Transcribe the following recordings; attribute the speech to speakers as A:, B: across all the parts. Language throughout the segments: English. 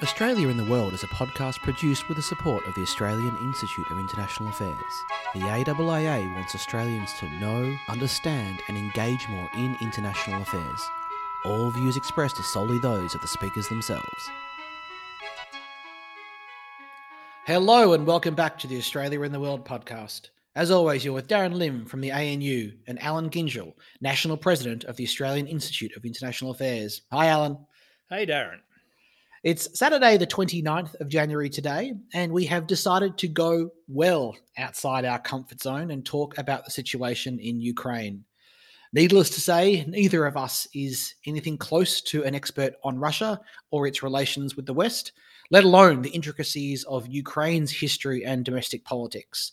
A: Australia in the World is a podcast produced with the support of the Australian Institute of International Affairs. The AIIA wants Australians to know, understand, and engage more in international affairs. All views expressed are solely those of the speakers themselves. Hello, and welcome back to the Australia in the World podcast. As always, you're with Darren Lim from the ANU and Alan Gyngell, National President of the Australian Institute of International Affairs. Hi, Alan.
B: Hey, Darren.
A: It's Saturday, the 29th of January today, and we have decided to go well outside our comfort zone and talk about the situation in Ukraine. Needless to say, neither of us is anything close to an expert on Russia or its relations with the West, let alone the intricacies of Ukraine's history and domestic politics.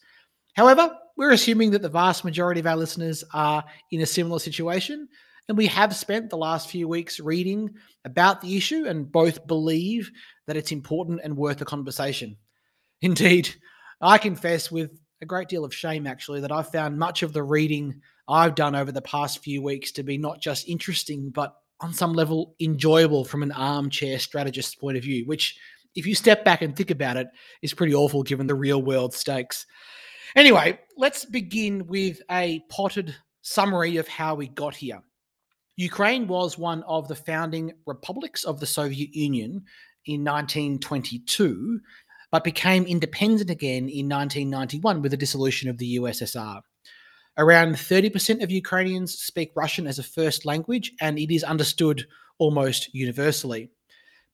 A: However, we're assuming that the vast majority of our listeners are in a similar situation, and we have spent the last few weeks reading about the issue and both believe that it's important and worth a conversation. Indeed, I confess with a great deal of shame, actually, that I've found much of the reading I've done over the past few weeks to be not just interesting, but on some level enjoyable from an armchair strategist's point of view, which, if you step back and think about it, is pretty awful given the real world stakes. Anyway, let's begin with a potted summary of how we got here. Ukraine was one of the founding republics of the Soviet Union in 1922, but became independent again in 1991 with the dissolution of the USSR. Around 30% of Ukrainians speak Russian as a first language, and it is understood almost universally.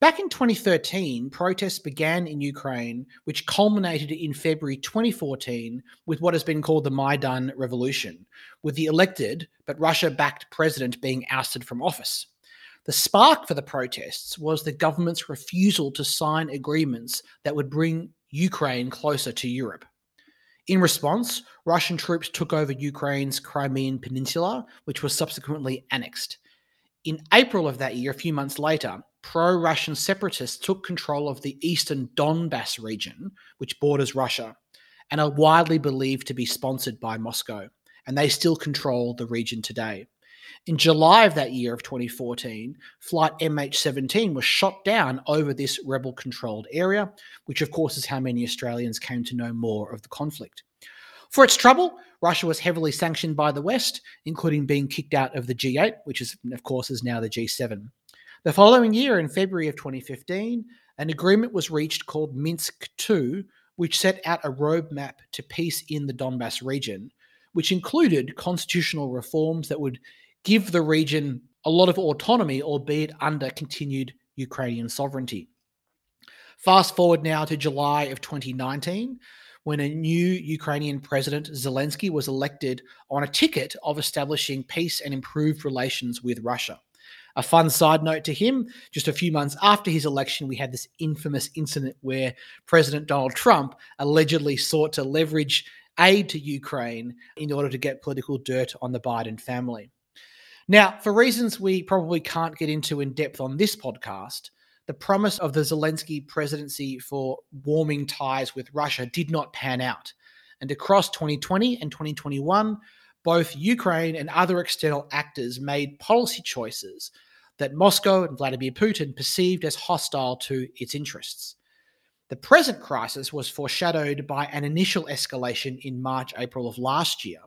A: Back in 2013, protests began in Ukraine, which culminated in February 2014 with what has been called the Maidan Revolution, with the elected but Russia backed president being ousted from office. The spark for the protests was the government's refusal to sign agreements that would bring Ukraine closer to Europe. In response, Russian troops took over Ukraine's Crimean Peninsula, which was subsequently annexed. In April of that year, a few months later, pro Russian separatists took control of the eastern Donbass region, which borders Russia, and are widely believed to be sponsored by Moscow, and they still control the region today. In July of that year of 2014, Flight MH17 was shot down over this rebel controlled area, which of course is how many Australians came to know more of the conflict. For its trouble, Russia was heavily sanctioned by the West, including being kicked out of the G8, which is, of course, is now the G7. The following year, in February of 2015, an agreement was reached called Minsk II, which set out a roadmap to peace in the Donbass region, which included constitutional reforms that would give the region a lot of autonomy, albeit under continued Ukrainian sovereignty. Fast forward now to July of 2019, when a new Ukrainian president, Zelensky, was elected on a ticket of establishing peace and improved relations with Russia. A fun side note to him just a few months after his election, we had this infamous incident where President Donald Trump allegedly sought to leverage aid to Ukraine in order to get political dirt on the Biden family. Now, for reasons we probably can't get into in depth on this podcast, the promise of the Zelensky presidency for warming ties with Russia did not pan out. And across 2020 and 2021, both Ukraine and other external actors made policy choices that Moscow and Vladimir Putin perceived as hostile to its interests. The present crisis was foreshadowed by an initial escalation in March April of last year,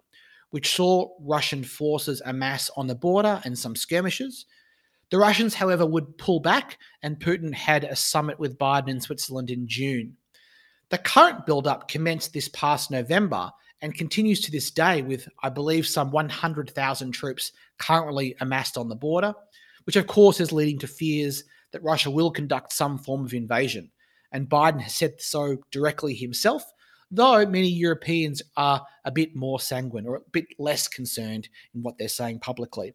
A: which saw Russian forces amass on the border and some skirmishes, the Russians, however, would pull back, and Putin had a summit with Biden in Switzerland in June. The current build-up commenced this past November and continues to this day with, I believe, some 100,000 troops currently amassed on the border, which of course is leading to fears that Russia will conduct some form of invasion. And Biden has said so directly himself, though many Europeans are a bit more sanguine or a bit less concerned in what they're saying publicly.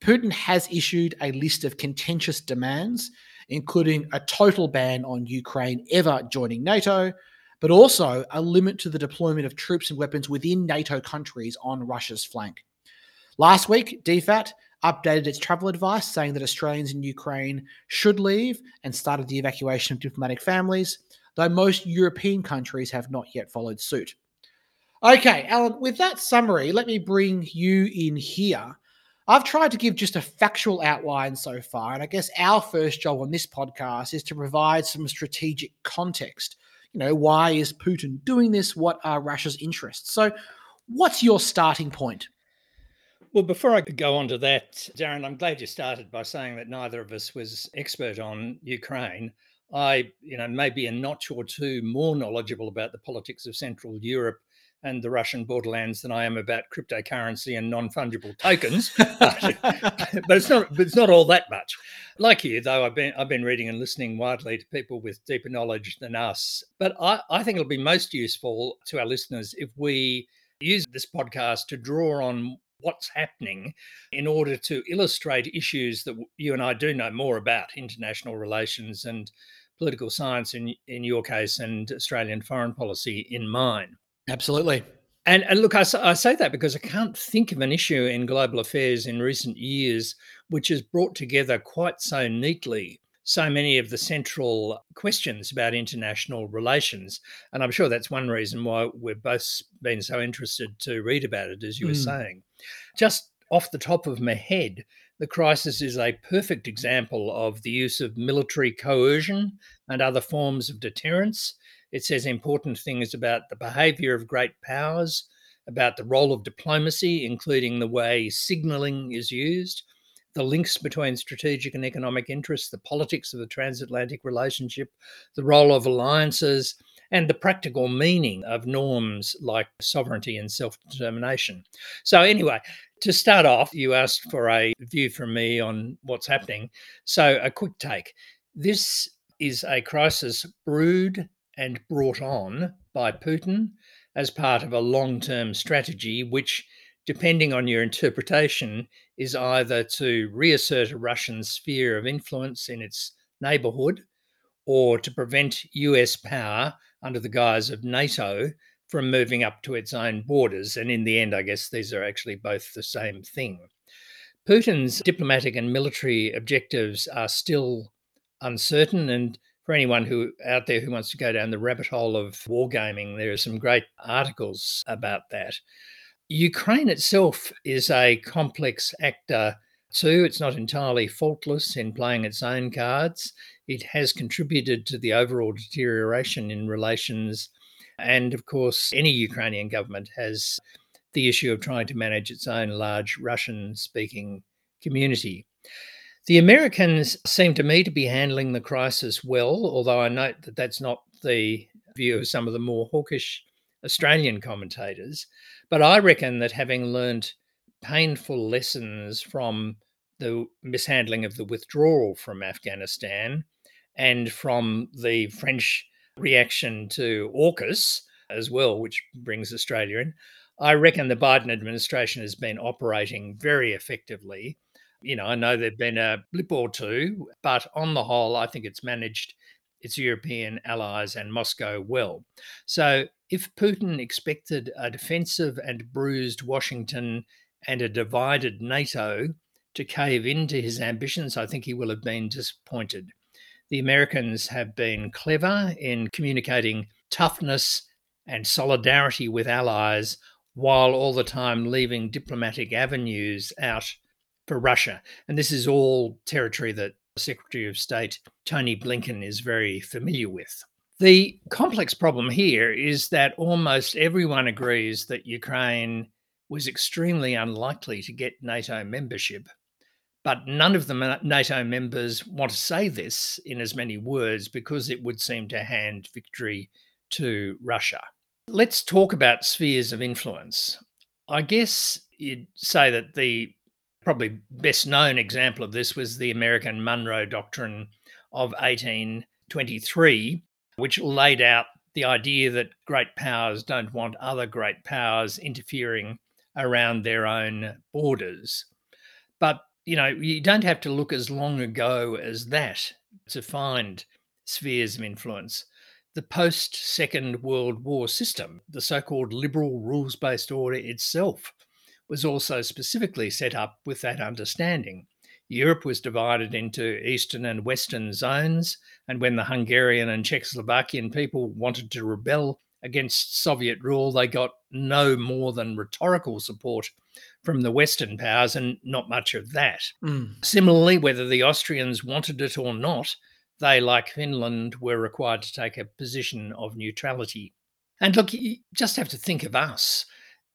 A: Putin has issued a list of contentious demands, including a total ban on Ukraine ever joining NATO, but also a limit to the deployment of troops and weapons within NATO countries on Russia's flank. Last week, DFAT updated its travel advice saying that Australians in Ukraine should leave and started the evacuation of diplomatic families, though most European countries have not yet followed suit. Okay, Alan, with that summary, let me bring you in here I've tried to give just a factual outline so far, and I guess our first job on this podcast is to provide some strategic context. You know, why is Putin doing this? What are Russia's interests? So, what's your starting point?
B: Well, before I go on to that, Darren, I'm glad you started by saying that neither of us was expert on Ukraine. I, you know, maybe a notch or two more knowledgeable about the politics of Central Europe and the Russian borderlands than I am about cryptocurrency and non-fungible tokens. but, but, it's not but it's not all that much. Like you, though, I've been I've been reading and listening widely to people with deeper knowledge than us. But I, I think it'll be most useful to our listeners if we use this podcast to draw on what's happening in order to illustrate issues that you and I do know more about international relations and political science in in your case and Australian foreign policy in mine.
A: Absolutely.
B: And, and look, I, I, say that because I can't think of an issue in global affairs in recent years which has brought together quite so neatly so many of the central questions about international relations. And I'm sure that's one reason why we've both been so interested to read about it, as you mm. were saying. Just off the top of my head, the crisis is a perfect example of the use of military coercion and other forms of deterrence it says important things about the behavior of great powers, about the role of diplomacy, including the way signaling is used, the links between strategic and economic interests, the politics of the transatlantic relationship, the role of alliances, and the practical meaning of norms like sovereignty and self determination. So, anyway, to start off, you asked for a view from me on what's happening. So, a quick take. This is a crisis brewed and brought on by Putin as part of a long term strategy, which, depending on your interpretation, is either to reassert a Russian sphere of influence in its neighbourhood or to prevent US power under the guise of NATO from moving up to its own borders. And in the end, I guess these are actually both the same thing. Putin's diplomatic and military objectives are still uncertain and for anyone who out there who wants to go down the rabbit hole of wargaming, there are some great articles about that. Ukraine itself is a complex actor too. It's not entirely faultless in playing its own cards. It has contributed to the overall deterioration in relations. And of course, any Ukrainian government has the issue of trying to manage its own large Russian speaking community. The Americans seem to me to be handling the crisis well, although I note that that's not the view of some of the more hawkish Australian commentators. But I reckon that having learned painful lessons from the mishandling of the withdrawal from Afghanistan and from the French reaction to AUKUS as well, which brings Australia in, I reckon the Biden administration has been operating very effectively you know, I know there've been a blip or two, but on the whole, I think it's managed its European allies and Moscow well. So if Putin expected a defensive and bruised Washington and a divided NATO to cave into his ambitions, I think he will have been disappointed. The Americans have been clever in communicating toughness and solidarity with allies while all the time leaving diplomatic avenues out for Russia. And this is all territory that Secretary of State Tony Blinken is very familiar with. The complex problem here is that almost everyone agrees that Ukraine was extremely unlikely to get NATO membership. But none of the NATO members want to say this in as many words because it would seem to hand victory to Russia. Let's talk about spheres of influence. I guess you'd say that the probably best known example of this was the American Monroe Doctrine of 1823, which laid out the idea that great powers don't want other great powers interfering around their own borders. But, you know, you don't have to look as long ago as that to find spheres of influence. The post Second World War system, the so called liberal rules based order itself, was also specifically set up with that understanding. Europe was divided into Eastern and Western zones, and when the Hungarian and Czechoslovakian people wanted to rebel against Soviet rule, they got no more than rhetorical support from the Western powers and not much of that.
A: Mm.
B: Similarly, whether the Austrians wanted it or not, they, like Finland, were required to take a position of neutrality. And look, you just have to think of us.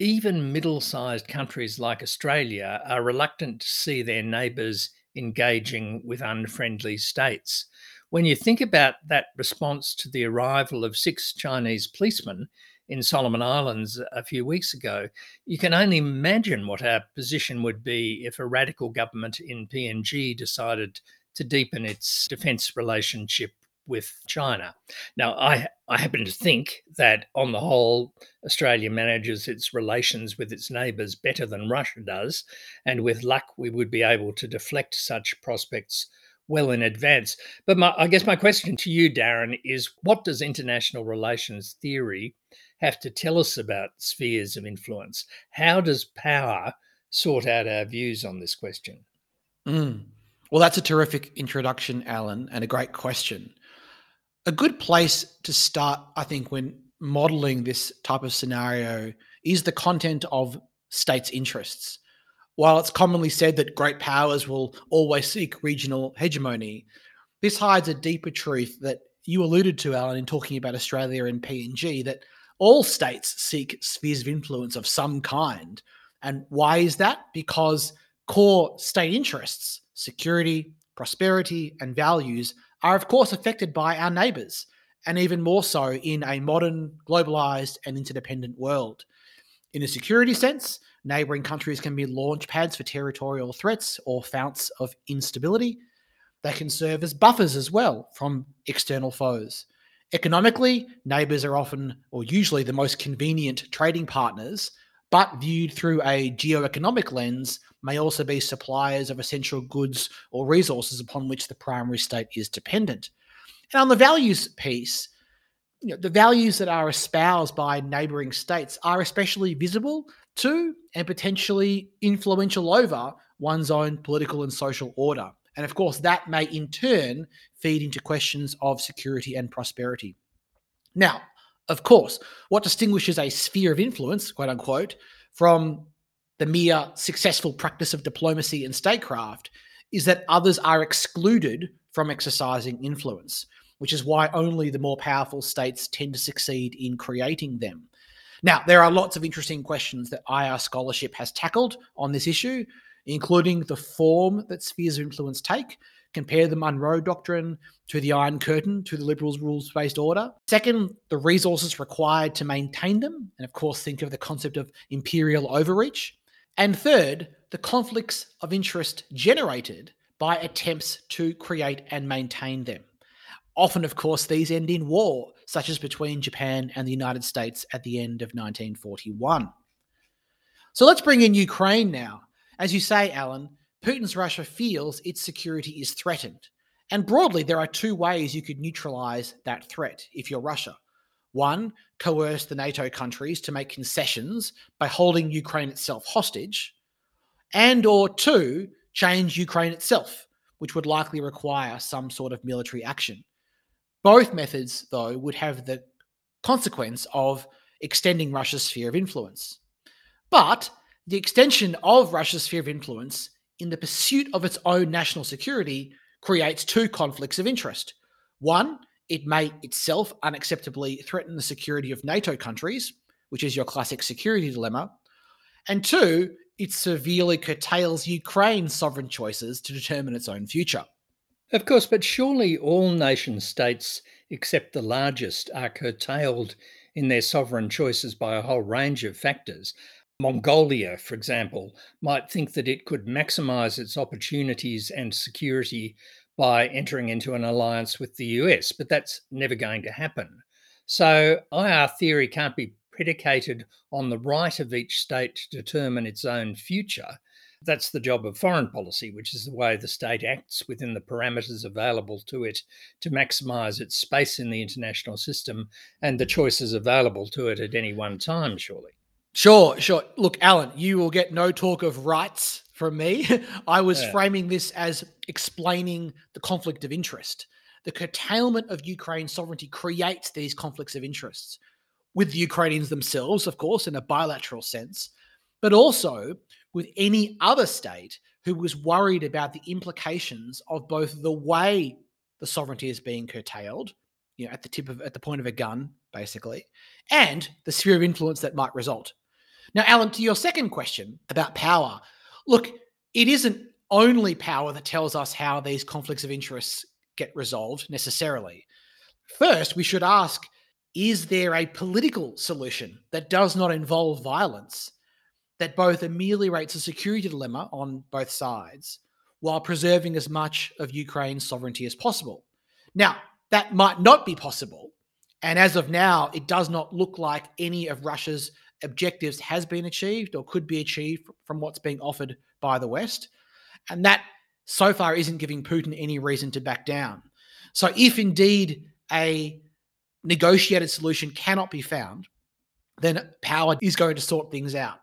B: Even middle sized countries like Australia are reluctant to see their neighbours engaging with unfriendly states. When you think about that response to the arrival of six Chinese policemen in Solomon Islands a few weeks ago, you can only imagine what our position would be if a radical government in PNG decided to deepen its defence relationship with China. Now, I, I happen to think that on the whole, Australia manages its relations with its neighbours better than Russia does. And with luck, we would be able to deflect such prospects well in advance. But my, I guess my question to you, Darren, is what does international relations theory have to tell us about spheres of influence? How does power sort out our views on this question?
A: Mm. Well, that's a terrific introduction, Alan, and a great question. A good place to start, I think, when modeling this type of scenario is the content of states' interests. While it's commonly said that great powers will always seek regional hegemony, this hides a deeper truth that you alluded to, Alan, in talking about Australia and PNG, that all states seek spheres of influence of some kind. And why is that? Because core state interests, security, prosperity, and values are, of course, affected by our neighbours, and even more so in a modern, globalised, and interdependent world. In a security sense, neighbouring countries can be launch pads for territorial threats or founts of instability. They can serve as buffers as well from external foes. Economically, neighbours are often or usually the most convenient trading partners, but viewed through a geo-economic lens, may also be suppliers of essential goods or resources upon which the primary state is dependent. And on the values piece, you know, the values that are espoused by neighboring states are especially visible to and potentially influential over one's own political and social order. And of course, that may in turn feed into questions of security and prosperity. Now, of course, what distinguishes a sphere of influence, quote unquote, from the mere successful practice of diplomacy and statecraft is that others are excluded from exercising influence, which is why only the more powerful states tend to succeed in creating them. Now, there are lots of interesting questions that IR scholarship has tackled on this issue, including the form that spheres of influence take. Compare the Monroe Doctrine to the Iron Curtain to the Liberals' rules based order. Second, the resources required to maintain them. And of course, think of the concept of imperial overreach. And third, the conflicts of interest generated by attempts to create and maintain them. Often, of course, these end in war, such as between Japan and the United States at the end of 1941. So let's bring in Ukraine now. As you say, Alan, Putin's Russia feels its security is threatened. And broadly, there are two ways you could neutralize that threat if you're Russia. One, coerce the NATO countries to make concessions by holding Ukraine itself hostage, and or two, change Ukraine itself, which would likely require some sort of military action. Both methods, though, would have the consequence of extending Russia's sphere of influence. But the extension of Russia's sphere of influence in the pursuit of its own national security creates two conflicts of interest. One, it may itself unacceptably threaten the security of NATO countries, which is your classic security dilemma. And two, it severely curtails Ukraine's sovereign choices to determine its own future.
B: Of course, but surely all nation states, except the largest, are curtailed in their sovereign choices by a whole range of factors. Mongolia, for example, might think that it could maximize its opportunities and security by entering into an alliance with the US, but that's never going to happen. So IR theory can't be predicated on the right of each state to determine its own future. That's the job of foreign policy, which is the way the state acts within the parameters available to it to maximize its space in the international system and the choices available to it at any one time, surely.
A: Sure, sure. Look, Alan, you will get no talk of rights from me. I was
B: Yeah.
A: framing this as explaining the conflict of interest. The curtailment of Ukraine's sovereignty creates these conflicts of interests with the Ukrainians themselves, of course, in a bilateral sense, but also with any other state who was worried about the implications of both the way the sovereignty is being curtailed, you know, at the tip of at the point of a gun, basically, and the sphere of influence that might result. Now, Alan, to your second question about power, look, it isn't only power that tells us how these conflicts of interests get resolved necessarily. First, we should ask is there a political solution that does not involve violence that both ameliorates the security dilemma on both sides while preserving as much of Ukraine's sovereignty as possible? Now, that might not be possible. And as of now, it does not look like any of Russia's objectives has been achieved or could be achieved from what's being offered by the West. And that so far isn't giving Putin any reason to back down. So, if indeed a negotiated solution cannot be found, then power is going to sort things out.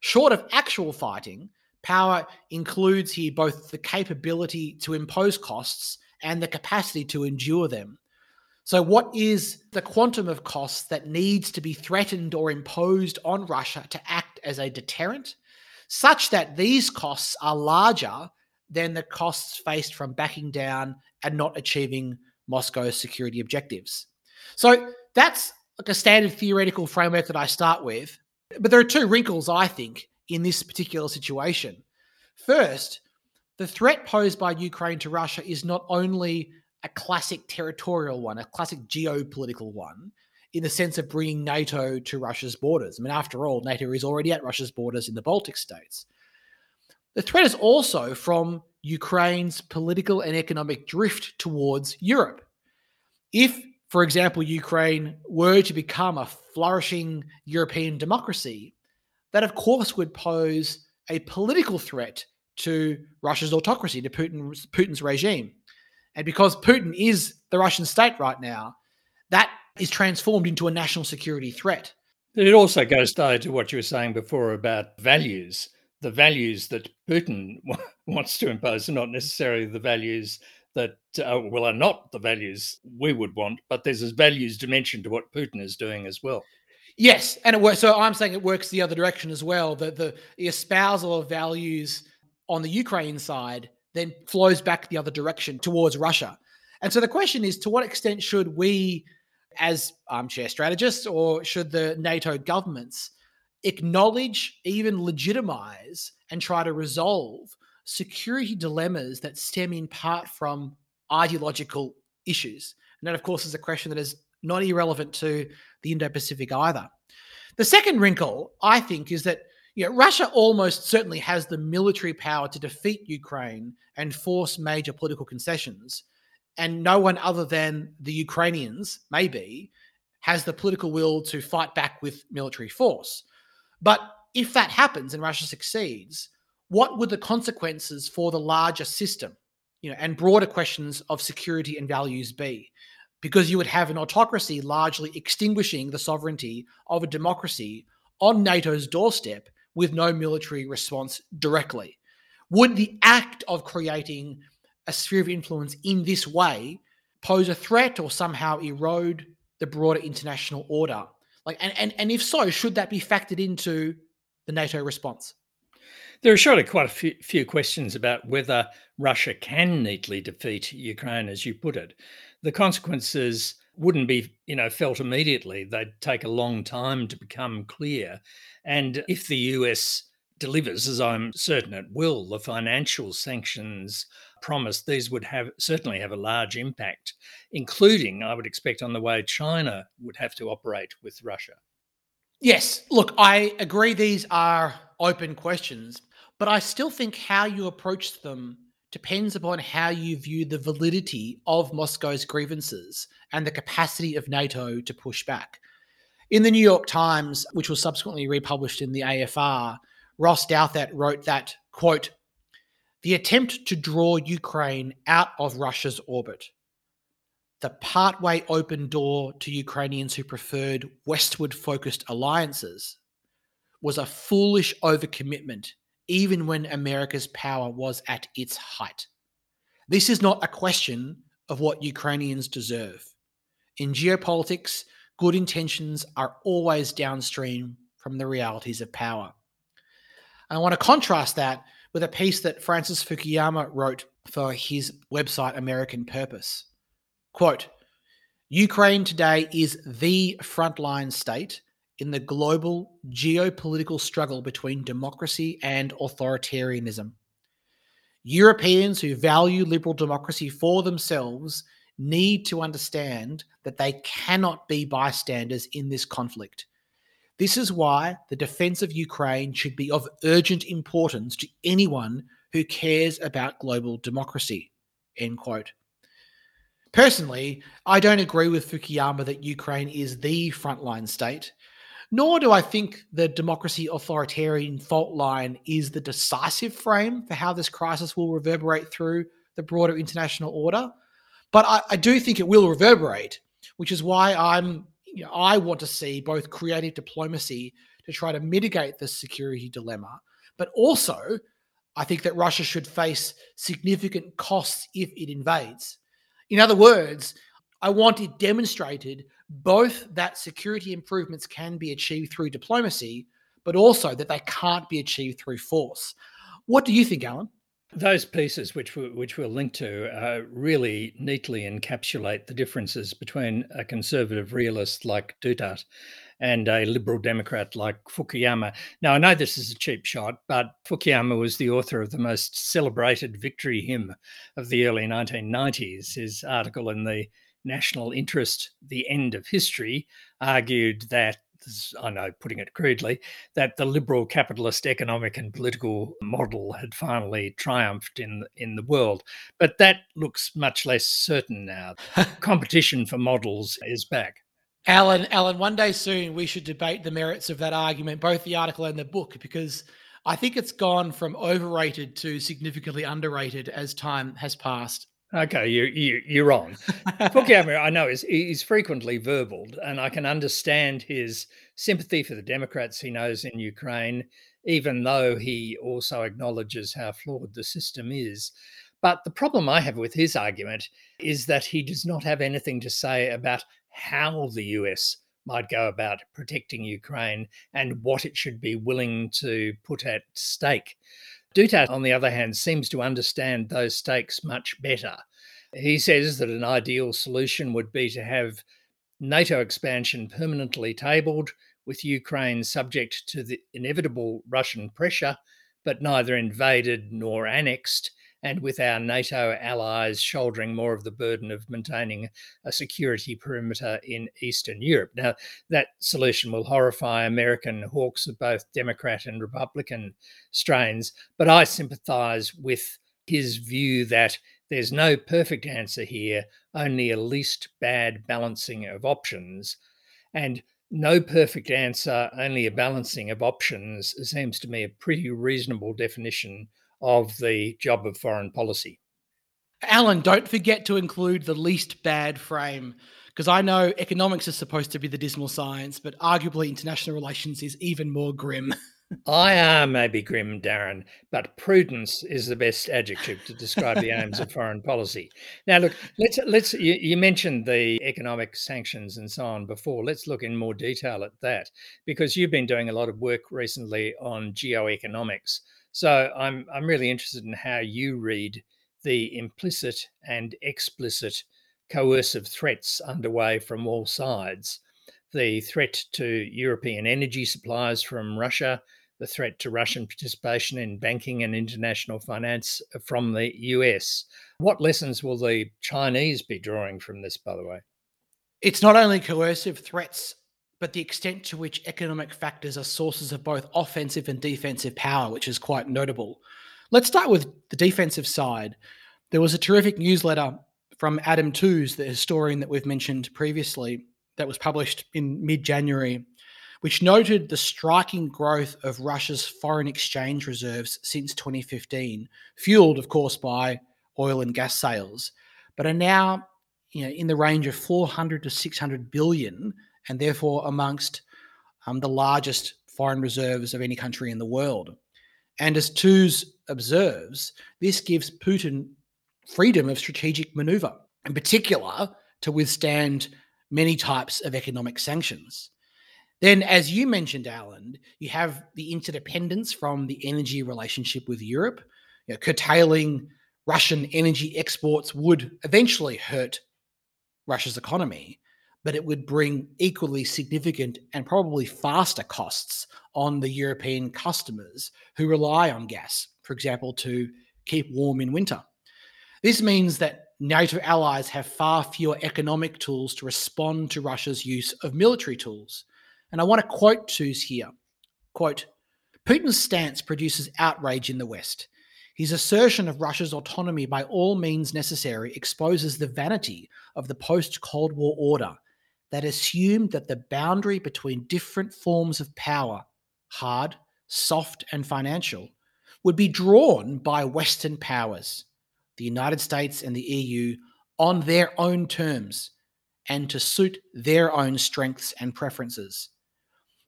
A: Short of actual fighting, power includes here both the capability to impose costs and the capacity to endure them. So, what is the quantum of costs that needs to be threatened or imposed on Russia to act as a deterrent, such that these costs are larger than the costs faced from backing down and not achieving Moscow's security objectives? So, that's like a standard theoretical framework that I start with. But there are two wrinkles, I think, in this particular situation. First, the threat posed by Ukraine to Russia is not only a classic territorial one, a classic geopolitical one, in the sense of bringing NATO to Russia's borders. I mean, after all, NATO is already at Russia's borders in the Baltic states. The threat is also from Ukraine's political and economic drift towards Europe. If, for example, Ukraine were to become a flourishing European democracy, that of course would pose a political threat to Russia's autocracy, to Putin's, Putin's regime. And because Putin is the Russian state right now, that is transformed into a national security threat.
B: It also goes though to what you were saying before about values. The values that Putin wants to impose are not necessarily the values that, uh, well, are not the values we would want, but there's a values dimension to what Putin is doing as well.
A: Yes, and it works. So I'm saying it works the other direction as well. The, the the espousal of values on the Ukraine side then flows back the other direction towards Russia. And so the question is to what extent should we, as armchair strategists, or should the NATO governments acknowledge, even legitimize, and try to resolve security dilemmas that stem in part from ideological issues? And that, of course, is a question that is not irrelevant to the Indo Pacific either. The second wrinkle, I think, is that you know, Russia almost certainly has the military power to defeat Ukraine and force major political concessions. And no one other than the Ukrainians, maybe, has the political will to fight back with military force. But if that happens and Russia succeeds, what would the consequences for the larger system, you know, and broader questions of security and values be? Because you would have an autocracy largely extinguishing the sovereignty of a democracy on NATO's doorstep with no military response directly. Would the act of creating a sphere of influence in this way pose a threat or somehow erode the broader international order? Like, and, and, and if so, should that be factored into the NATO response?
B: There are surely quite a few, few, questions about whether Russia can neatly defeat Ukraine, as you put it. The consequences wouldn't be, you know, felt immediately. They'd take a long time to become clear. And if the US delivers, as I'm certain it will, the financial sanctions promised, these would have certainly have a large impact, including, I would expect, on the way China would have to operate with Russia.
A: Yes, look, I agree these are open questions, but I still think how you approach them depends upon how you view the validity of Moscow's grievances and the capacity of NATO to push back. In the New York Times, which was subsequently republished in the AFR, Ross Douthat wrote that, quote, the attempt to draw Ukraine out of Russia's orbit, the partway open door to Ukrainians who preferred westward focused alliances, was a foolish overcommitment even when America's power was at its height. This is not a question of what Ukrainians deserve. In geopolitics, good intentions are always downstream from the realities of power. I want to contrast that with a piece that Francis Fukuyama wrote for his website American Purpose. Quote Ukraine today is the frontline state in the global geopolitical struggle between democracy and authoritarianism. Europeans who value liberal democracy for themselves need to understand that they cannot be bystanders in this conflict. This is why the defense of Ukraine should be of urgent importance to anyone who cares about global democracy. End quote. Personally, I don't agree with Fukuyama that Ukraine is the frontline state, nor do I think the democracy authoritarian fault line is the decisive frame for how this crisis will reverberate through the broader international order. But I, I do think it will reverberate, which is why I'm you know, I want to see both creative diplomacy to try to mitigate the security dilemma, but also I think that Russia should face significant costs if it invades. In other words, I want it demonstrated both that security improvements can be achieved through diplomacy, but also that they can't be achieved through force. What do you think, Alan?
B: Those pieces, which we, which we'll link to, uh, really neatly encapsulate the differences between a conservative realist like Douthat and a liberal Democrat like Fukuyama. Now, I know this is a cheap shot, but Fukuyama was the author of the most celebrated victory hymn of the early 1990s. His article in the National Interest, The End of History, argued that I know, putting it crudely, that the liberal capitalist economic and political model had finally triumphed in in the world. But that looks much less certain now. Competition for models is back.
A: Alan, Alan, one day soon we should debate the merits of that argument, both the article and the book, because I think it's gone from overrated to significantly underrated as time has passed.
B: Okay, you, you, you're wrong. Fukuyama, I know, is, is frequently verbaled, and I can understand his sympathy for the Democrats he knows in Ukraine, even though he also acknowledges how flawed the system is. But the problem I have with his argument is that he does not have anything to say about how the US might go about protecting Ukraine and what it should be willing to put at stake. Douthat, on the other hand, seems to understand those stakes much better. He says that an ideal solution would be to have NATO expansion permanently tabled, with Ukraine subject to the inevitable Russian pressure, but neither invaded nor annexed, and with our NATO allies shouldering more of the burden of maintaining a security perimeter in Eastern Europe. Now, that solution will horrify American hawks of both Democrat and Republican strains, but I sympathise with his view that there's no perfect answer here, only a least bad balancing of options. And no perfect answer, only a balancing of options seems to me a pretty reasonable definition of the job of foreign policy.
A: Alan, don't forget to include the least bad frame, because I know economics is supposed to be the dismal science, but arguably international relations is even more grim.
B: I am maybe grim, Darren, but prudence is the best adjective to describe the aims of foreign policy. Now, look, let's let's you, you, mentioned the economic sanctions and so on before. Let's look in more detail at that because you've been doing a lot of work recently on geoeconomics. So I'm I'm really interested in how you read the implicit and explicit coercive threats underway from all sides. The threat to European energy supplies from Russia, the threat to Russian participation in banking and international finance uh, from the US. What lessons will the Chinese be drawing from this, by the way?
A: It's not only coercive threats but the extent to which economic factors are sources of both offensive and defensive power, which is quite notable. Let's start with the defensive side. There was a terrific newsletter from Adam Tooze, the historian that we've mentioned previously, that was published in mid January, which noted the striking growth of Russia's foreign exchange reserves since 2015, fueled, of course, by oil and gas sales, but are now you know, in the range of 400 to 600 billion and therefore amongst um, the largest foreign reserves of any country in the world. And as Tooze observes, this gives Putin freedom of strategic maneuver, in particular to withstand many types of economic sanctions. Then, as you mentioned, Alan, you have the interdependence from the energy relationship with Europe. You know, curtailing Russian energy exports would eventually hurt Russia's economy, but it would bring equally significant and probably faster costs on the European customers who rely on gas, for example, to keep warm in winter. This means that NATO allies have far fewer economic tools to respond to Russia's use of military tools. And I want to quote Tooze here. Quote, Putin's stance produces outrage in the West. His assertion of Russia's autonomy by all means necessary exposes the vanity of the post Cold War order that assumed that the boundary between different forms of power, hard, soft, and financial, would be drawn by Western powers, the United States and the EU, on their own terms and to suit their own strengths and preferences.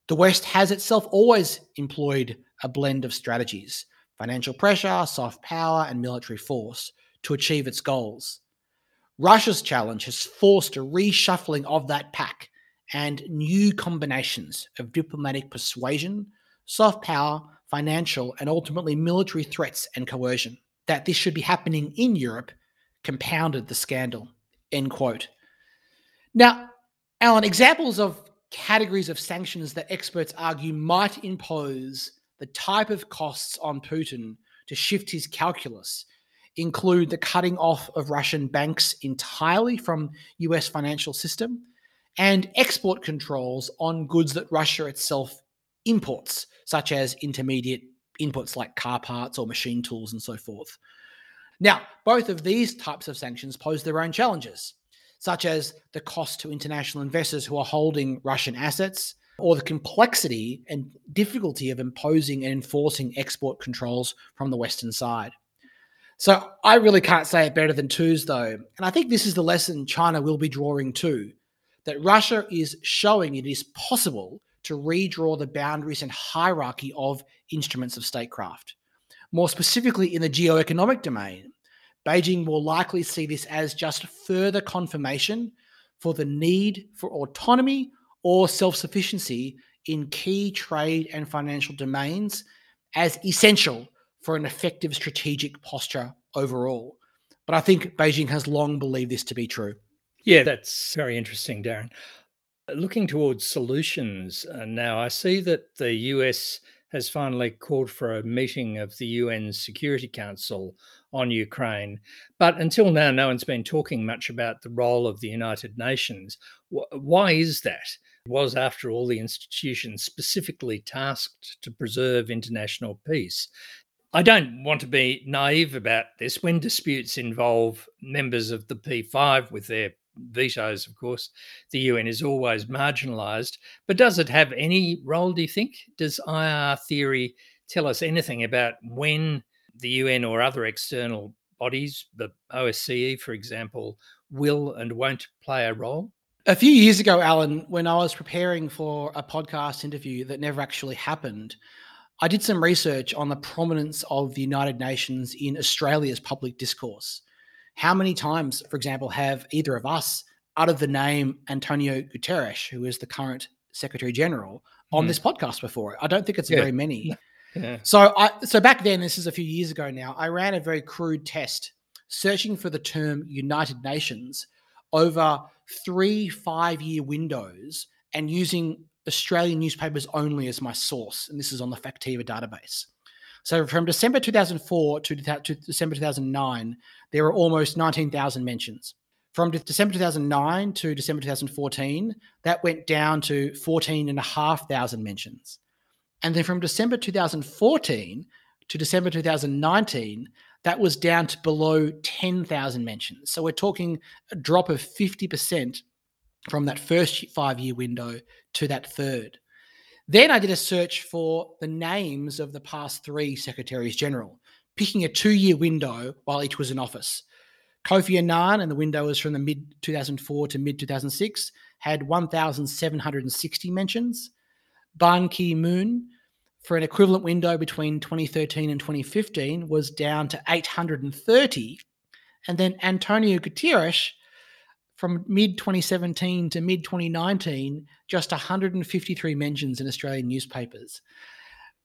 A: The West has itself always employed a blend of strategies financial pressure, soft power, and military force to achieve its goals. Russia's challenge has forced a reshuffling of that pack and new combinations of diplomatic persuasion, soft power, financial, and ultimately military threats and coercion. That this should be happening in Europe compounded the scandal. End quote. Now, Alan, examples of categories of sanctions that experts argue might impose the type of costs on Putin to shift his calculus include the cutting off of Russian banks entirely from US financial system and export controls on goods that Russia itself imports, such as intermediate inputs like car parts or machine tools and so forth. Now, both of these types of sanctions pose their own challenges such as the cost to international investors who are holding Russian assets, or the complexity and difficulty of imposing and enforcing export controls from the Western side. So I really can't say it better than Tooze, though. And I think this is the lesson China will be drawing too that Russia is showing it is possible to redraw the boundaries and hierarchy of instruments of statecraft. More specifically, in the geo-economic domain, Beijing will likely see this as just further confirmation for the need for autonomy or self sufficiency in key trade and financial domains as essential for an effective strategic posture overall. But I think Beijing has long believed this to be true.
B: Yeah, that's very interesting, Darren. Looking towards solutions uh, now, I see that the US has finally called for a meeting of the UN Security Council on Ukraine. But until now, no one's been talking much about the role of the United Nations. Why is that? Was, after all, the institution specifically tasked to preserve international peace? I don't want to be naive about this. When disputes involve members of the P5 with their vetoes, of course, the UN is always marginalised. But does it have any role, do you think? Does IR theory tell us anything about when the UN or other external bodies, the OSCE, for example, will and won't play a role?
A: A few years ago, Alan, when I was preparing for a podcast interview that never actually happened, I did some research on the prominence of the United Nations in Australia's public discourse. How many times, for example, have either of us uttered the name Antonio Guterres, who is the current Secretary General, on mm. this podcast before? I don't think it's yeah. very many. Yeah. So I so back then, this is a few years ago now, I ran a very crude test searching for the term United Nations over three five-year windows and using Australian newspapers only as my source. And this is on the Factiva database. So from December 2004 to, to December 2009, there were almost 19,000 mentions. From December 2009 to December 2014, that went down to 14,500 mentions. And then from December 2014 to December 2019, that was down to below 10,000 mentions. So we're talking a drop of 50% from that first five year window to that third. Then I did a search for the names of the past three secretaries general, picking a two year window while each was in office. Kofi Annan, and the window was from the mid 2004 to mid 2006, had 1,760 mentions. Ban Ki moon, for an equivalent window between 2013 and 2015, was down to 830. And then Antonio Guterres, from mid 2017 to mid 2019, just 153 mentions in Australian newspapers.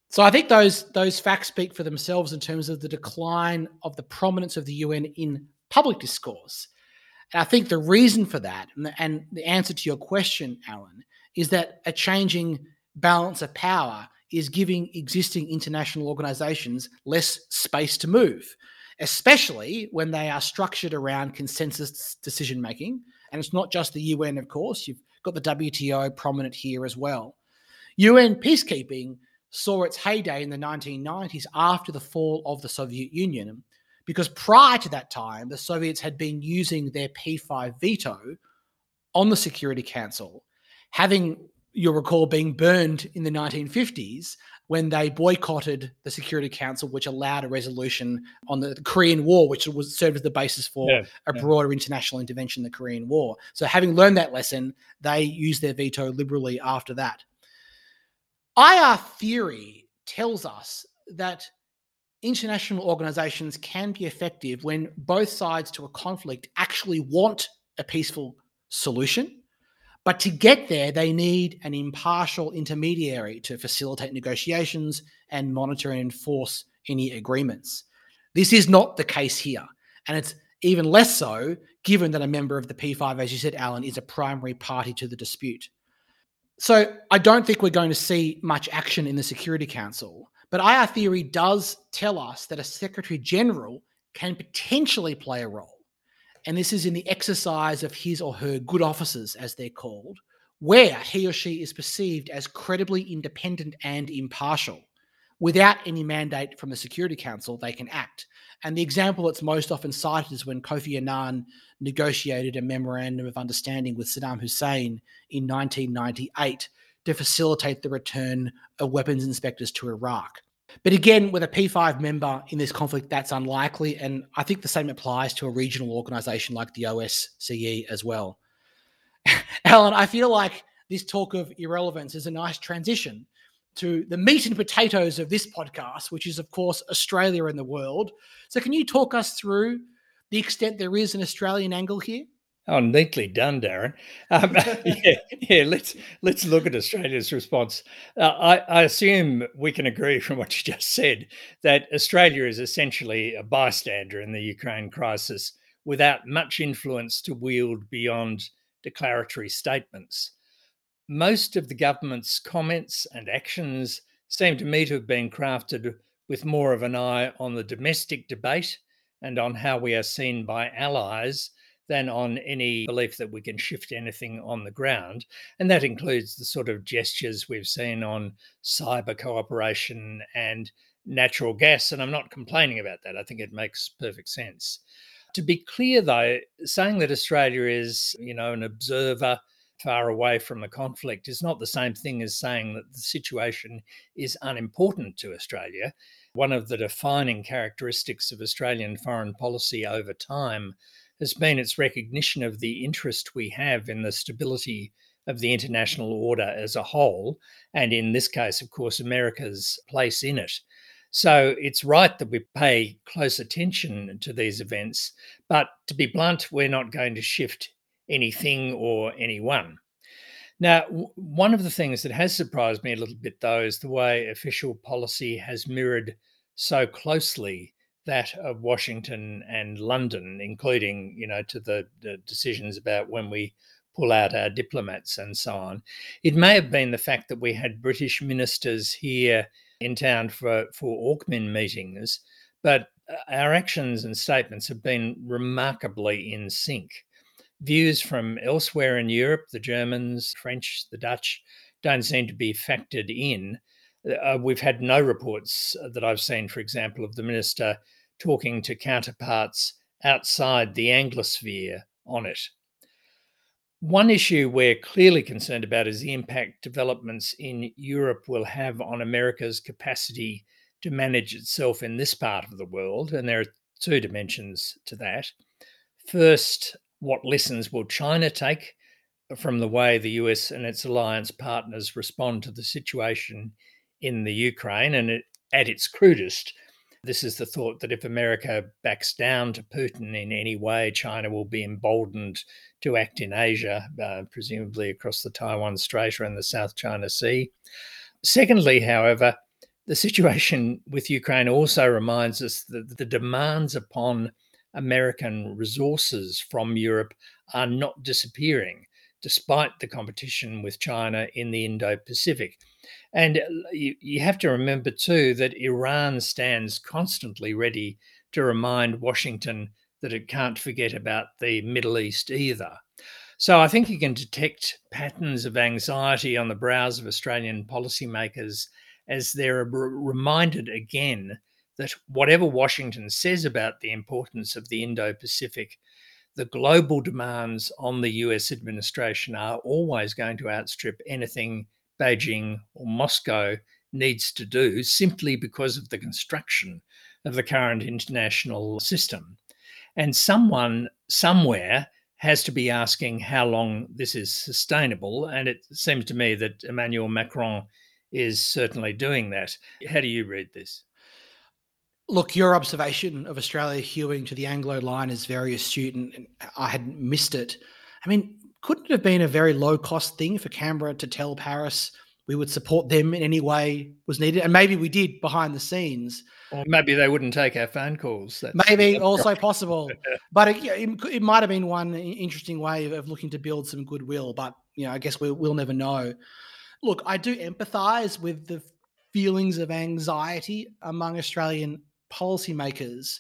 A: So I think those those facts speak for themselves in terms of the decline of the prominence of the UN in public discourse. And I think the reason for that, and the, and the answer to your question, Alan, is that a changing balance of power is giving existing international organizations less space to move, especially when they are structured around consensus decision making. And it's not just the UN, of course, you've got the WTO prominent here as well. UN peacekeeping saw its heyday in the 1990s after the fall of the Soviet Union, because prior to that time, the Soviets had been using their P5 veto on the Security Council, having you'll recall being burned in the 1950s when they boycotted the Security Council, which allowed a resolution on the Korean War, which was served as the basis for yeah, a yeah. broader international intervention in the Korean War. So, having learned that lesson, they used their veto liberally after that. IR theory tells us that international organizations can be effective when both sides to a conflict actually want a peaceful solution but to get there, they need an impartial intermediary to facilitate negotiations and monitor and enforce any agreements. This is not the case here. And it's even less so given that a member of the P5, as you said, Alan, is a primary party to the dispute. So I don't think we're going to see much action in the Security Council. But IR theory does tell us that a Secretary General can potentially play a role and this is in the exercise of his or her good offices, as they're called, where he or she is perceived as credibly independent and impartial. Without any mandate from the Security Council, they can act. And the example that's most often cited is when Kofi Annan negotiated a memorandum of understanding with Saddam Hussein in 1998 to facilitate the return of weapons inspectors to Iraq. But again, with a P5 member in this conflict, that's unlikely. And I think the same applies to a regional organization like the OSCE as well. Alan, I feel like this talk of irrelevance is a nice transition to the meat and potatoes of this podcast, which is, of course, Australia and the world. So, can you talk us through the extent there is an Australian angle here?
B: Oh, neatly done, Darren. Um, yeah, yeah. Let's let's look at Australia's response. Uh, I, I, assume we can agree from what you just said that Australia is essentially a bystander in the Ukraine crisis, without much influence to wield beyond declaratory statements. Most of the government's comments and actions seem to me to have been crafted with more of an eye on the domestic debate and on how we are seen by allies than on any belief that we can shift anything on the ground. And that includes the sort of gestures we've seen on cyber cooperation and natural gas. And I'm not complaining about that. I think it makes perfect sense. To be clear, though, saying that Australia is, you know, an observer far away from the conflict is not the same thing as saying that the situation is unimportant to Australia. One of the defining characteristics of Australian foreign policy over time has been its recognition of the interest we have in the stability of the international order as a whole, and in this case, of course, America's place in it. So it's right that we pay close attention to these events, but to be blunt, we're not going to shift anything or anyone. Now, one of the things that has surprised me a little bit, though, is the way official policy has mirrored so closely that of Washington and London, including, you know, to the, the, decisions about when we pull out our diplomats and so on. It may have been the fact that we had British ministers here in town for, for AUKMIN meetings, but uh, our actions and statements have been remarkably in sync. Views from elsewhere in Europe, the Germans, French, the Dutch, don't seem to be factored in. Uh, we've had no reports that I've seen, for example, of the minister talking to counterparts outside the Anglosphere on it. One issue we're clearly concerned about is the impact developments in Europe will have on America's capacity to manage itself in this part of the world. And there are two dimensions to that. First, what lessons will China take from the way the US and its alliance partners respond to the situation in the Ukraine? And at its crudest, This is the thought that if America backs down to Putin in any way, China will be emboldened to act in Asia, uh, presumably across the Taiwan Strait and the South China Sea. Secondly, however, the situation with Ukraine also reminds us that the demands upon American resources from Europe are not disappearing despite the competition with China in the Indo Pacific. And uh, you, you have to remember too that Iran stands constantly ready to remind Washington that it can't forget about the Middle East either. So I think you can detect patterns of anxiety on the brows of Australian policymakers as they're reminded again that whatever Washington says about the importance of the Indo Pacific, the global demands on the US administration are always going to outstrip anything Beijing or Moscow needs to do simply because of the construction of the current international system. And someone somewhere has to be asking how long this is sustainable. And it seems to me that Emmanuel Macron is certainly doing that. How do you read this?
A: Look, your observation of Australia hewing to the Anglo line is very astute, and I hadn't missed it. I mean, couldn't it have been a very low cost thing for Canberra to tell Paris we would support them in any way was needed? And maybe we did behind the scenes.
B: Or maybe they wouldn't take our phone calls.
A: That's maybe also possible, but it, it, it, might have been one interesting way of looking to build some goodwill. But you know, I guess we, we'll never know. Look, I do empathise with the feelings of anxiety among Australian policymakers.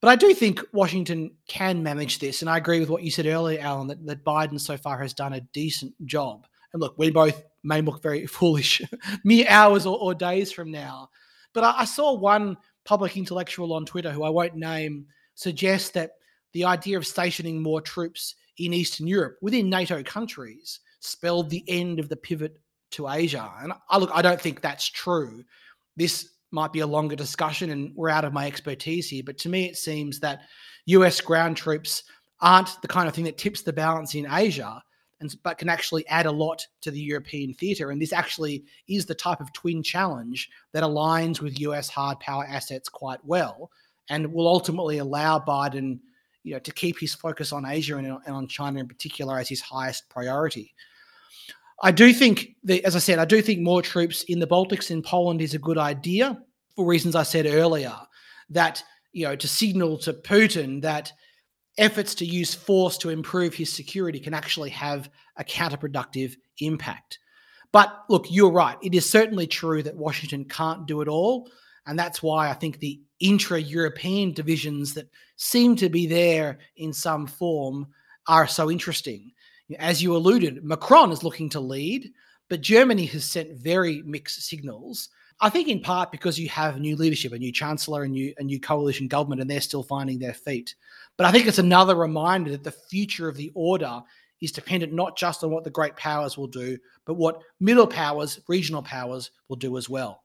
A: But I do think Washington can manage this. And I agree with what you said earlier, Alan, that, that Biden so far has done a decent job. And look, we both may look very foolish mere hours or, or days from now. But I, I saw one public intellectual on Twitter, who I won't name, suggest that the idea of stationing more troops in Eastern Europe within NATO countries spelled the end of the pivot to Asia. And I look, I don't think that's true. This might be a longer discussion and we're out of my expertise here, but to me it seems that US ground troops aren't the kind of thing that tips the balance in Asia and but can actually add a lot to the European theater and this actually is the type of twin challenge that aligns with US hard power assets quite well and will ultimately allow Biden you know to keep his focus on Asia and, and on China in particular as his highest priority. I do think that, as I said, I do think more troops in the Baltics in Poland is a good idea for reasons I said earlier. That you know to signal to Putin that efforts to use force to improve his security can actually have a counterproductive impact. But look, you're right. It is certainly true that Washington can't do it all. And that's why I think the intra European divisions that seem to be there in some form are so interesting. As you alluded, Macron is looking to lead, but Germany has sent very mixed signals. I think in part because you have new leadership, a new chancellor, a new a new coalition government, and they're still finding their feet. But I think it's another reminder that the future of the order is dependent not just on what the great powers will do, but what middle powers, regional powers will do as well.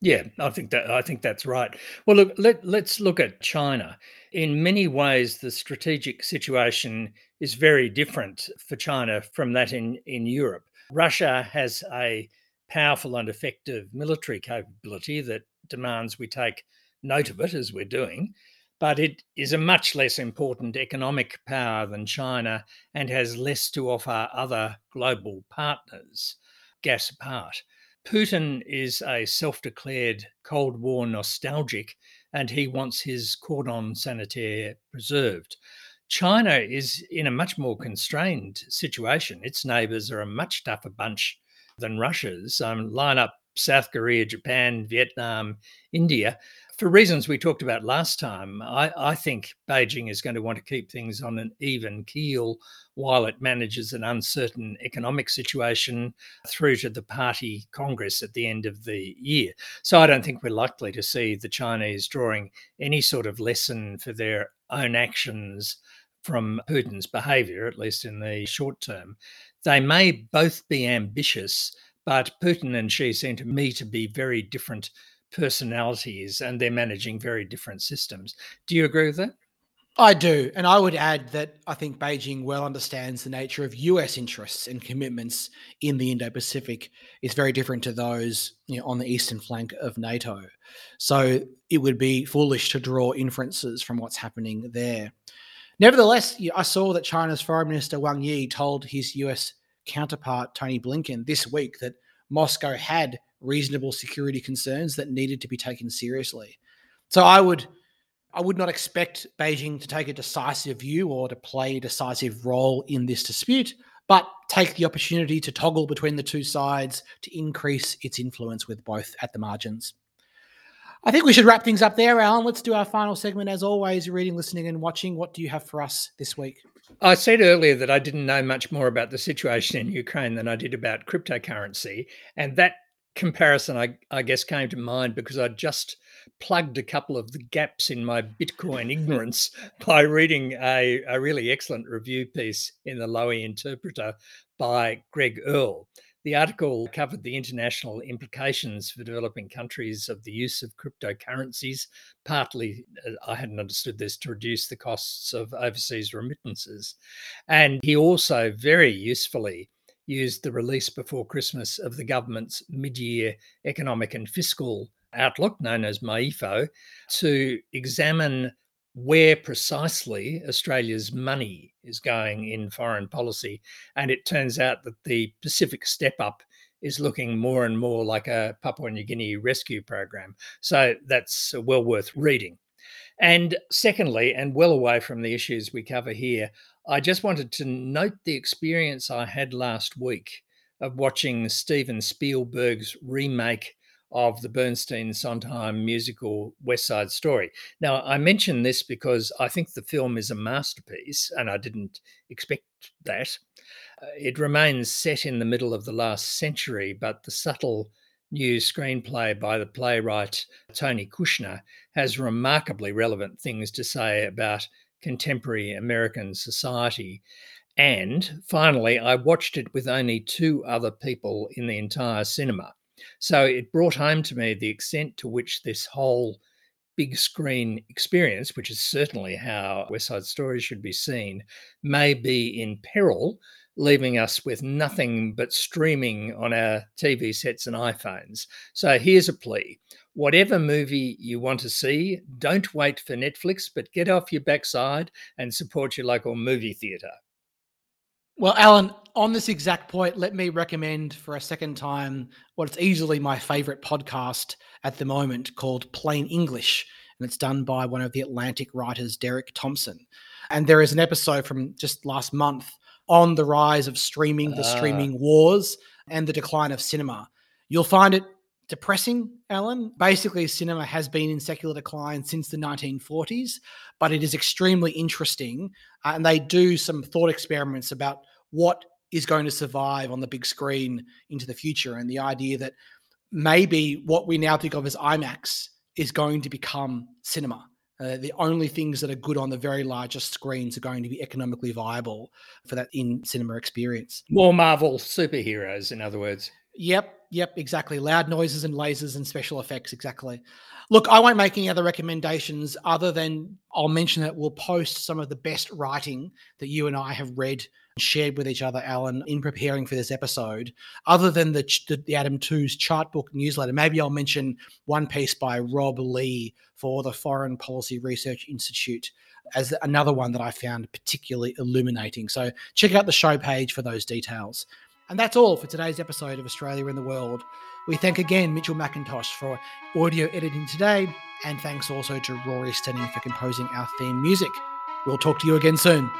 B: Yeah, I think that I think that's right. Well, look, let, let's look at China. In many ways, the strategic situation is very different for China from that in, in Europe. Russia has a powerful and effective military capability that demands we take note of it, as we're doing, but it is a much less important economic power than China and has less to offer other global partners, gas apart. Putin is a self declared Cold War nostalgic and he wants his cordon sanitaire preserved. China is in a much more constrained situation. Its neighbours are a much tougher bunch than Russia's. Um, line up South Korea, Japan, Vietnam, India. For reasons we talked about last time, I, I, think Beijing is going to want to keep things on an even keel while it manages an uncertain economic situation through to the party congress at the end of the year. So I don't think we're likely to see the Chinese drawing any sort of lesson for their own actions from Putin's behavior, at least in the short term. They may both be ambitious, but Putin and Xi seem to me to be very different personalities and they're managing very different systems. Do you agree with that?
A: I do. And I would add that I think Beijing well understands the nature of US interests and commitments in the Indo Pacific is very different to those you know, on the eastern flank of NATO. So it would be foolish to draw inferences from what's happening there. Nevertheless, I saw that China's Foreign Minister Wang Yi told his US counterpart Tony Blinken this week that Moscow had reasonable security concerns that needed to be taken seriously. So I would I would not expect Beijing to take a decisive view or to play a decisive role in this dispute, but take the opportunity to toggle between the two sides to increase its influence with both at the margins. I think we should wrap things up there, Alan. Let's do our final segment. As always, reading, listening, and watching. What do you have for us this week?
B: I said earlier that I didn't know much more about the situation in Ukraine than I did about cryptocurrency. And that comparison, I, I guess, came to mind because I just plugged a couple of the gaps in my Bitcoin ignorance by reading a, a really excellent review piece in the Lowy Interpreter by Greg Earl. The article covered the international implications for developing countries of the use of cryptocurrencies. Partly, uh, I hadn't understood this, to reduce the costs of overseas remittances. And he also very usefully used the release before Christmas of the government's mid year economic and fiscal outlook, known as MYEFO, to examine where precisely Australia's money is going in foreign policy. And it turns out that the Pacific Step Up is looking more and more like a Papua New Guinea rescue program. So that's uh, well worth reading. And secondly, and well away from the issues we cover here, I just wanted to note the experience I had last week of watching Steven Spielberg's remake of the Bernstein Sondheim musical West Side Story. Now, I mention this because I think the film is a masterpiece, and I didn't expect that. Uh, it remains set in the middle of the last century, but the subtle new screenplay by the playwright Tony Kushner has remarkably relevant things to say about contemporary American society. And finally, I watched it with only two other people in the entire cinema. So it brought home to me the extent to which this whole big screen experience, which is certainly how West Side Story should be seen, may be in peril, leaving us with nothing but streaming on our TV sets and iPhones. So here's a plea whatever movie you want to see, don't wait for Netflix, but get off your backside and support your local movie theatre.
A: Well, Alan, on this exact point, let me recommend for a second time what's easily my favorite podcast at the moment called Plain English. And it's done by one of the Atlantic writers, Derek Thompson. And there is an episode from just last month on the rise of streaming, the uh. streaming wars, and the decline of cinema. You'll find it depressing, Alan. Basically, cinema has been in secular decline since the 1940s, but it is extremely interesting. Uh, and they do some thought experiments about what is going to survive on the big screen into the future. And the idea that maybe what we now think of as IMAX is going to become cinema. Uh, the only things that are good on the very largest screens are going to be economically viable for that in cinema experience.
B: More Marvel superheroes, in other words.
A: Yep, yep, exactly. Loud noises and lasers and special effects, exactly. Look, I won't make any other recommendations other than I'll mention that we'll post some of the best writing that you and I have read and shared with each other, Alan, in preparing for this episode, other than the, the, the Adam Tooze Chartbook newsletter. Maybe I'll mention one piece by Rob Lee for the Foreign Policy Research Institute as another one that I found particularly illuminating. So check out the show page for those details. And that's all for today's episode of Australia in the World. We thank again Mitchell McIntosh for audio editing today, and thanks also to Rory Stenning for composing our theme music. We'll talk to you again soon.